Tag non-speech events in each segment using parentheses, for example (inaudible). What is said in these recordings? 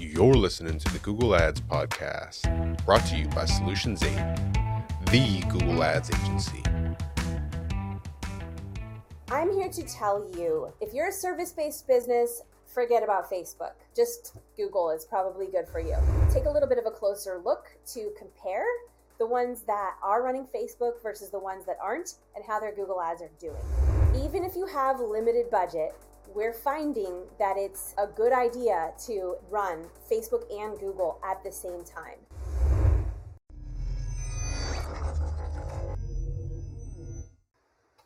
You're listening to the Google Ads Podcast, brought to you by Solutions 8, the Google Ads agency. I'm here to tell you if you're a service based business, forget about Facebook. Just Google is probably good for you. Take a little bit of a closer look to compare the ones that are running Facebook versus the ones that aren't and how their Google ads are doing. Even if you have limited budget, we're finding that it's a good idea to run Facebook and Google at the same time.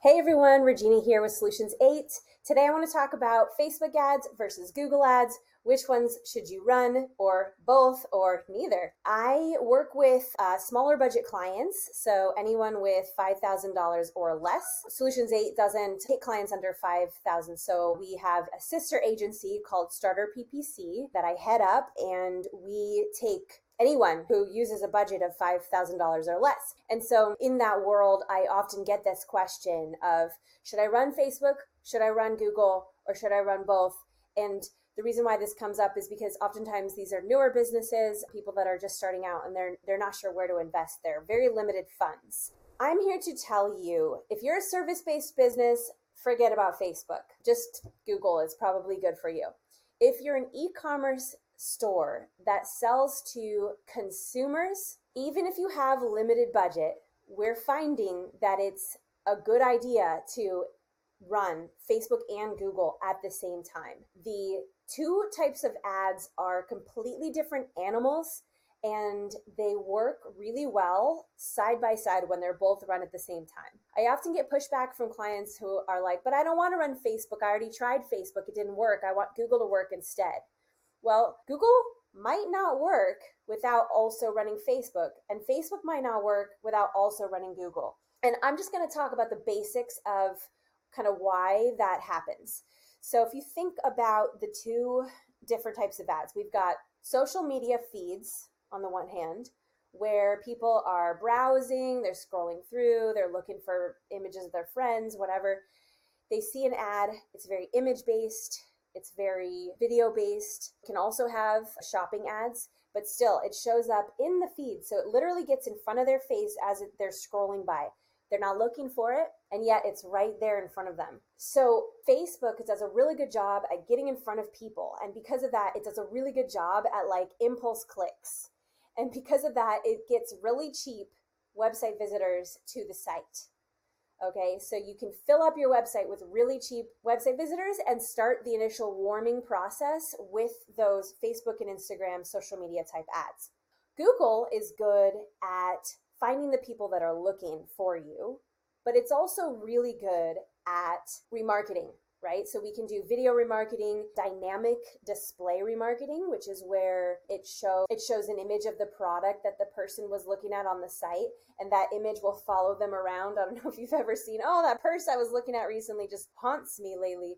Hey everyone, Regina here with Solutions 8. Today I want to talk about Facebook ads versus Google ads, which ones should you run or both or neither i work with uh, smaller budget clients so anyone with $5000 or less solutions 8 doesn't take clients under 5000 so we have a sister agency called starter ppc that i head up and we take anyone who uses a budget of $5,000 or less. And so in that world, I often get this question of should I run Facebook? Should I run Google? Or should I run both? And the reason why this comes up is because oftentimes these are newer businesses, people that are just starting out and they're they're not sure where to invest their very limited funds. I'm here to tell you if you're a service-based business, forget about Facebook. Just Google is probably good for you. If you're an e-commerce store that sells to consumers, even if you have limited budget, we're finding that it's a good idea to run Facebook and Google at the same time. The two types of ads are completely different animals and they work really well side by side when they're both run at the same time. I often get pushback from clients who are like, but I don't want to run Facebook. I already tried Facebook, it didn't work. I want Google to work instead. Well, Google might not work without also running Facebook, and Facebook might not work without also running Google. And I'm just going to talk about the basics of kind of why that happens. So if you think about the two different types of ads, we've got social media feeds on the one hand, where people are browsing, they're scrolling through, they're looking for images of their friends, whatever. They see an ad, it's very image based, it's very video based. can also have shopping ads, but still it shows up in the feed. So it literally gets in front of their face as they're scrolling by. They're not looking for it, and yet it's right there in front of them. So, Facebook does a really good job at getting in front of people. And because of that, it does a really good job at like impulse clicks. And because of that, it gets really cheap website visitors to the site. Okay, so you can fill up your website with really cheap website visitors and start the initial warming process with those Facebook and Instagram social media type ads. Google is good at finding the people that are looking for you, but it's also really good at remarketing, right? So we can do video remarketing, dynamic display remarketing, which is where it show it shows an image of the product that the person was looking at on the site and that image will follow them around. I don't (laughs) know if you've ever seen, oh, that purse I was looking at recently just haunts me lately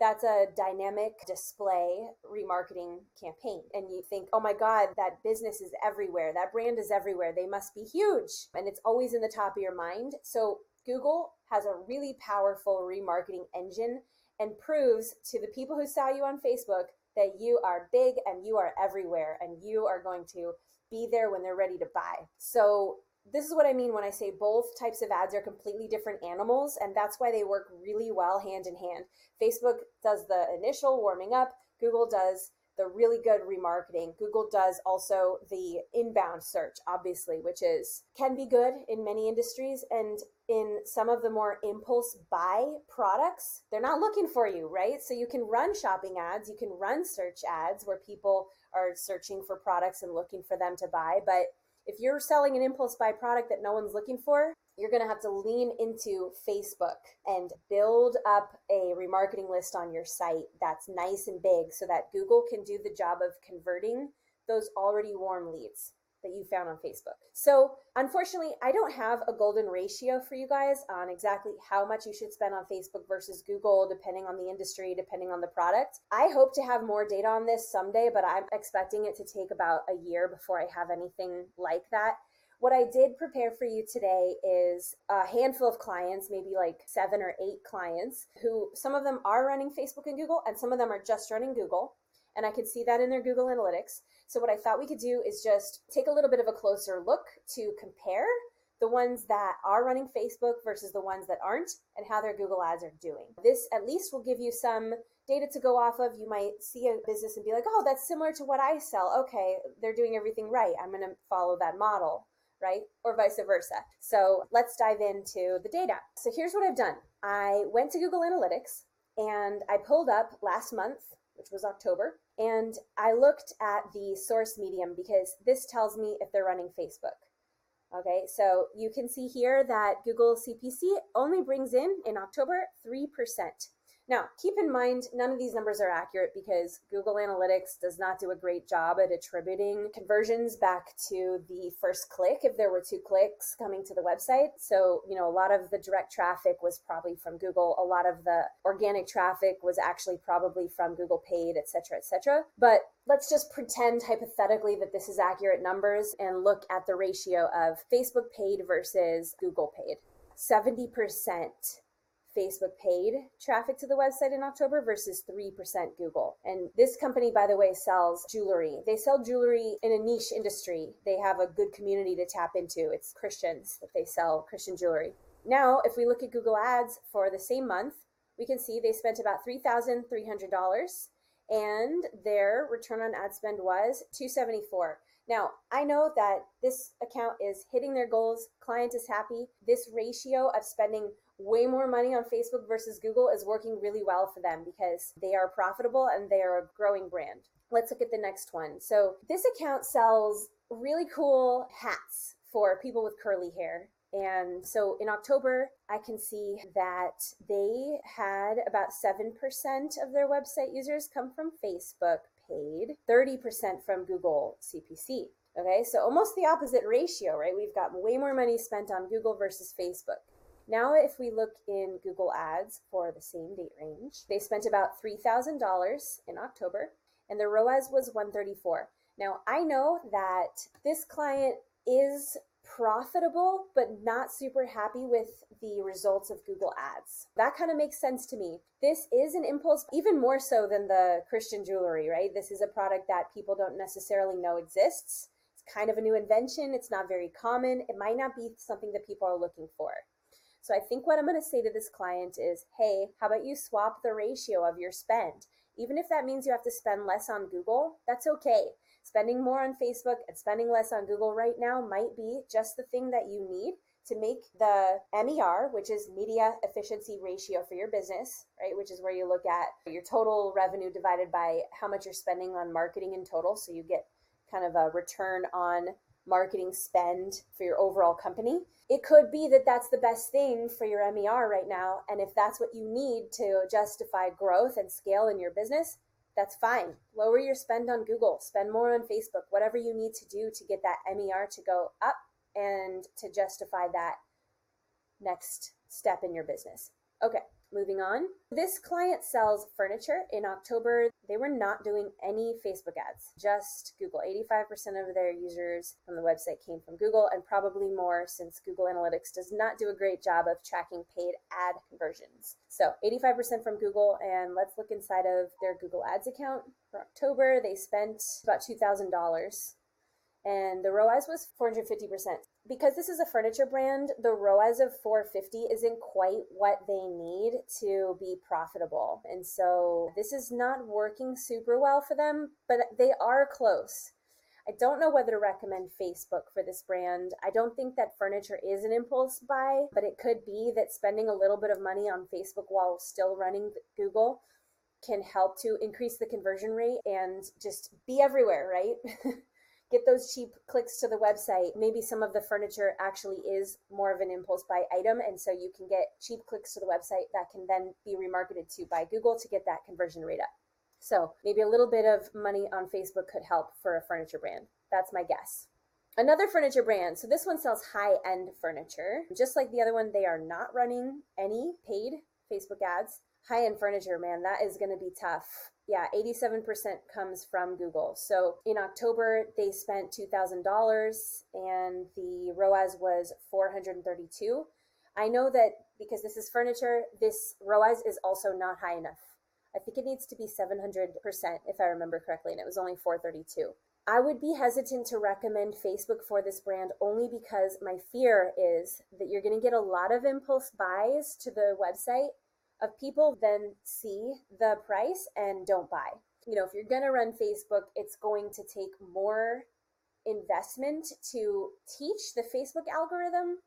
that's a dynamic display remarketing campaign. And you think, oh my God, that business is everywhere. That brand is everywhere. They must be huge. And it's always in the top of your mind. So Google has a really powerful remarketing engine and proves to the people who saw you on Facebook that you are big and you are everywhere and you are going to be there when they're ready to buy. So this is what I mean when I say both types of ads are completely different animals, and that's why they work really well hand in hand. Facebook does the initial warming up, Google does the really good remarketing. Google does also the inbound search, obviously, which is can be good in many industries and in some of the more impulse buy products, they're not looking for you, right? So you can run shopping ads, you can run search ads where people are searching for products and looking for them to buy, but if you're selling an impulse buy product that no one's looking for, you're going to have to lean into Facebook and build up a remarketing list on your site that's nice and big so that Google can do the job of converting those already warm leads that you found on Facebook. So, unfortunately, I don't have a golden ratio for you guys on exactly how much you should spend on Facebook versus Google, depending on the industry, depending on the product. I hope to have more data on this someday, but I'm expecting it to take about a year before I have anything like that. What I did prepare for you today is a handful of clients, maybe like seven or eight clients, who some of them are running Facebook and Google, and some of them are just running Google and I could see that in their Google Analytics. So what I thought we could do is just take a little bit of a closer look to compare the ones that are running Facebook versus the ones that aren't and how their Google ads are doing. This at least will give you some data to go off of. You might see a business and be like, oh, that's similar to what I sell. Okay, they're doing everything right. I'm going to follow that model. Right? Or vice versa. So let's dive into the data. So here's what I've done I went to Google Analytics and I pulled up last month, which was October, and I looked at the source medium because this tells me if they're running Facebook. Okay, so you can see here that Google CPC only brings in in October 3%. Now, keep in mind, none of these numbers are accurate because Google Analytics does not do a great job at attributing conversions back to the first click if there were two clicks coming to the website. So, you know, a lot of the direct traffic was probably from Google. A lot of the organic traffic was actually probably from Google paid, et cetera, et cetera. But let's just pretend hypothetically that this is accurate numbers and look at the ratio of Facebook paid versus Google paid. 70% Facebook paid traffic to the website in October versus 3% Google. And this company, by the way, sells jewelry. They sell jewelry in a niche industry. They have a good community to tap into. It's Christians that they sell Christian jewelry. Now, if we look at Google Ads for the same month, we can see they spent about $3,300 and their return on ad spend was 274. Now, I know that this account is hitting their goals, client is happy. This ratio of spending way more money on Facebook versus Google is working really well for them because they are profitable and they are a growing brand. Let's look at the next one. So, this account sells really cool hats for people with curly hair. And so in October, I can see that they had about 7% of their website users come from Facebook paid, 30% from Google CPC. Okay, so almost the opposite ratio, right? We've got way more money spent on Google versus Facebook. Now, if we look in Google Ads for the same date range, they spent about $3,000 in October and the ROAS was 134. Now, I know that this client is profitable, but not super happy with the results of Google Ads. That kind of makes sense to me. This is an impulse, even more so than the Christian jewelry, right? This is a product that people don't necessarily know exists. It's kind of a new invention. It's not very common. It might not be something that people are looking for. So I think what I'm going to say to this client is, hey, how about you swap the ratio of your spend? Even if that means you have to spend less on Google, that's okay. Spending more on Facebook and spending less on Google right now might be just the thing that you need to make the MER, which is media efficiency ratio for your business, right? Which is where you look at your total revenue divided by how much you're spending on marketing in total. So you get kind of a return on marketing spend for your overall company. It could be that that's the best thing for your MER right now. And if that's what you need to justify growth and scale in your business, that's fine. Lower your spend on Google, spend more on Facebook, whatever you need to do to get that MER to go up and to justify that next step in your business. Okay. Moving on. This client sells furniture. In October, they were not doing any Facebook ads, just Google. 85% of their users from the website came from Google, and probably more since Google Analytics does not do a great job of tracking paid ad conversions. So 85% from Google, and let's look inside of their Google Ads account. For October, they spent about $2,000 and the ROAS was 450%. Because this is a furniture brand, the ROAS of 450 isn't quite what they need to be profitable. And so this is not working super well for them, but they are close. I don't know whether to recommend Facebook for this brand. I don't think that furniture is an impulse buy, but it could be that spending a little bit of money on Facebook while still running Google can help to increase the conversion rate and just be everywhere, right? (laughs) get those cheap clicks to the website. Maybe some of the furniture actually is more of an impulse buy item. And so you can get cheap clicks to the website that can then be remarketed to by Google to get that conversion rate up. So maybe a little bit of money on Facebook could help for a furniture brand. That's my guess. Another furniture brand. So this one sells high end furniture. Just like the other one, they are not running any paid Facebook ads. High end furniture, man, that is going to be tough yeah, 87% comes from Google. So in October, they spent $2,000 and the ROAS was 432. I know that because this is furniture, this ROAS is also not high enough. I think it needs to be 700% if I remember correctly, and it was only 432. I would be hesitant to recommend Facebook for this brand only because my fear is that you're going to get a lot of impulse buys to the website of people then see the price and don't buy. You know, if you're going to run Facebook, it's going to take more investment to teach the Facebook algorithm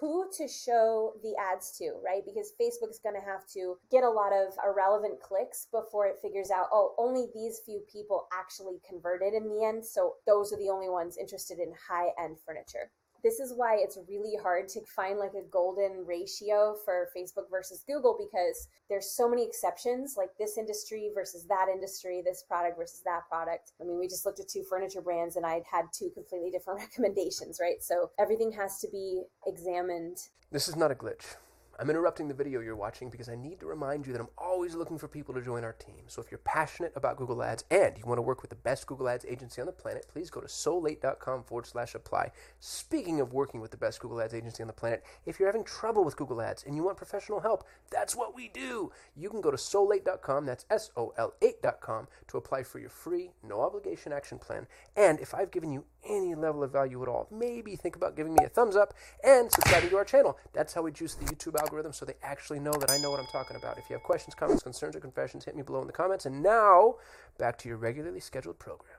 who to show the ads to, right? Because Facebook is going to have to get a lot of irrelevant clicks before it figures out, oh, only these few people actually converted in the end. So those are the only ones interested in high end furniture this is why it's really hard to find like a golden ratio for Facebook versus Google because there's so many exceptions like this industry versus that industry, this product versus that product. I mean, we just looked at two furniture brands and I had two completely different (laughs) recommendations, right? So everything has to be examined. This is not a glitch. I'm interrupting the video you're watching because I need to remind you that I'm always looking for people to join our team. So if you're passionate about Google Ads and you want to work with the best Google Ads agency on the planet, please go to sol8.com forward slash apply. Speaking of working with the best Google Ads agency on the planet, if you're having trouble with Google Ads and you want professional help, that's what we do. You can go to sol8.com, that's S O L 8.com, to apply for your free, no obligation action plan. And if I've given you any level of value at all, maybe think about giving me a thumbs up and subscribing to our channel. That's how we juice the YouTube algorithm so they actually know that I know what I'm talking about. If you have questions, comments, concerns, or confessions, hit me below in the comments. And now, back to your regularly scheduled program.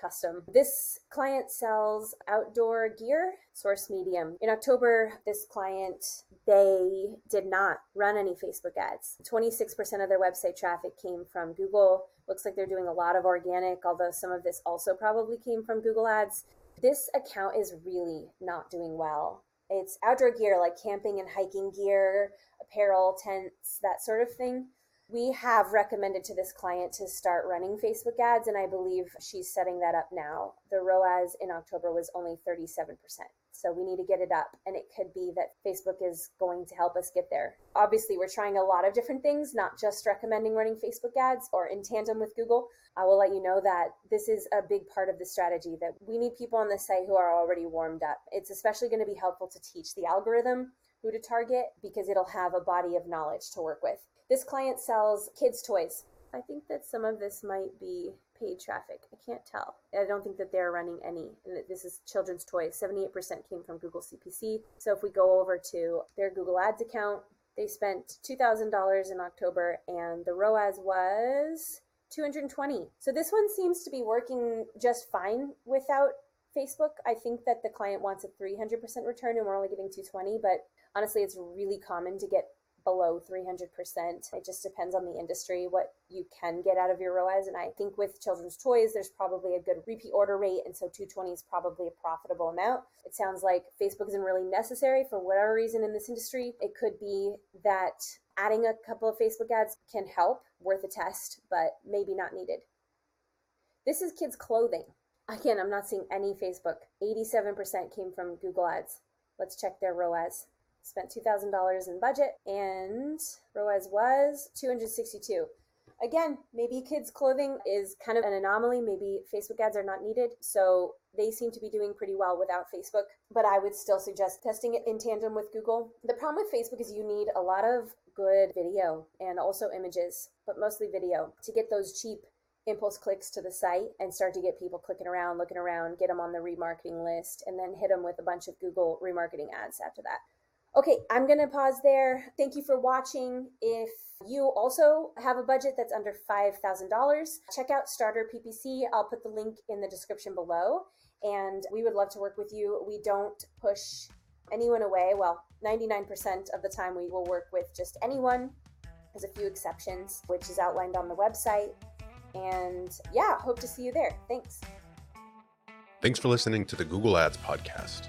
Custom. This client sells outdoor gear, source medium. In October, this client, they did not run any Facebook ads. 26% of their website traffic came from Google. Looks like they're doing a lot of organic, although some of this also probably came from Google Ads. This account is really not doing well. It's outdoor gear like camping and hiking gear, apparel, tents, that sort of thing. We have recommended to this client to start running Facebook ads, and I believe she's setting that up now. The ROAS in October was only 37%. So we need to get it up, and it could be that Facebook is going to help us get there. Obviously, we're trying a lot of different things, not just recommending running Facebook ads or in tandem with Google. I will let you know that this is a big part of the strategy that we need people on the site who are already warmed up. It's especially going to be helpful to teach the algorithm who to target because it'll have a body of knowledge to work with. This client sells kids' toys. I think that some of this might be paid traffic. I can't tell. I don't think that they're running any. This is children's toys. 78% came from Google CPC. So if we go over to their Google Ads account, they spent $2,000 in October and the ROAS was 220. So this one seems to be working just fine without Facebook. I think that the client wants a 300% return and we're only giving 220, but honestly, it's really common to get below 300%. It just depends on the industry, what you can get out of your ROAS. And I think with children's toys, there's probably a good repeat order rate. And so 220 is probably a profitable amount. It sounds like Facebook isn't really necessary for whatever reason in this industry. It could be that adding a couple of Facebook ads can help, worth a test, but maybe not needed. This is kids' clothing. Again, I'm not seeing any Facebook. 87% came from Google Ads. Let's check their ROAS spent $2,000 in budget, and ROAS was 262. Again, maybe kids' clothing is kind of an anomaly. Maybe Facebook ads are not needed. So they seem to be doing pretty well without Facebook, but I would still suggest testing it in tandem with Google. The problem with Facebook is you need a lot of good video and also images, but mostly video to get those cheap impulse clicks to the site and start to get people clicking around, looking around, get them on the remarketing list, and then hit them with a bunch of Google remarketing ads after that. Okay, I'm going to pause there. Thank you for watching. If you also have a budget that's under $5,000, check out Starter PPC. I'll put the link in the description below. And we would love to work with you. We don't push anyone away. Well, 99% of the time, we will work with just anyone. There's a few exceptions, which is outlined on the website. And yeah, hope to see you there. Thanks. Thanks for listening to the Google Ads Podcast.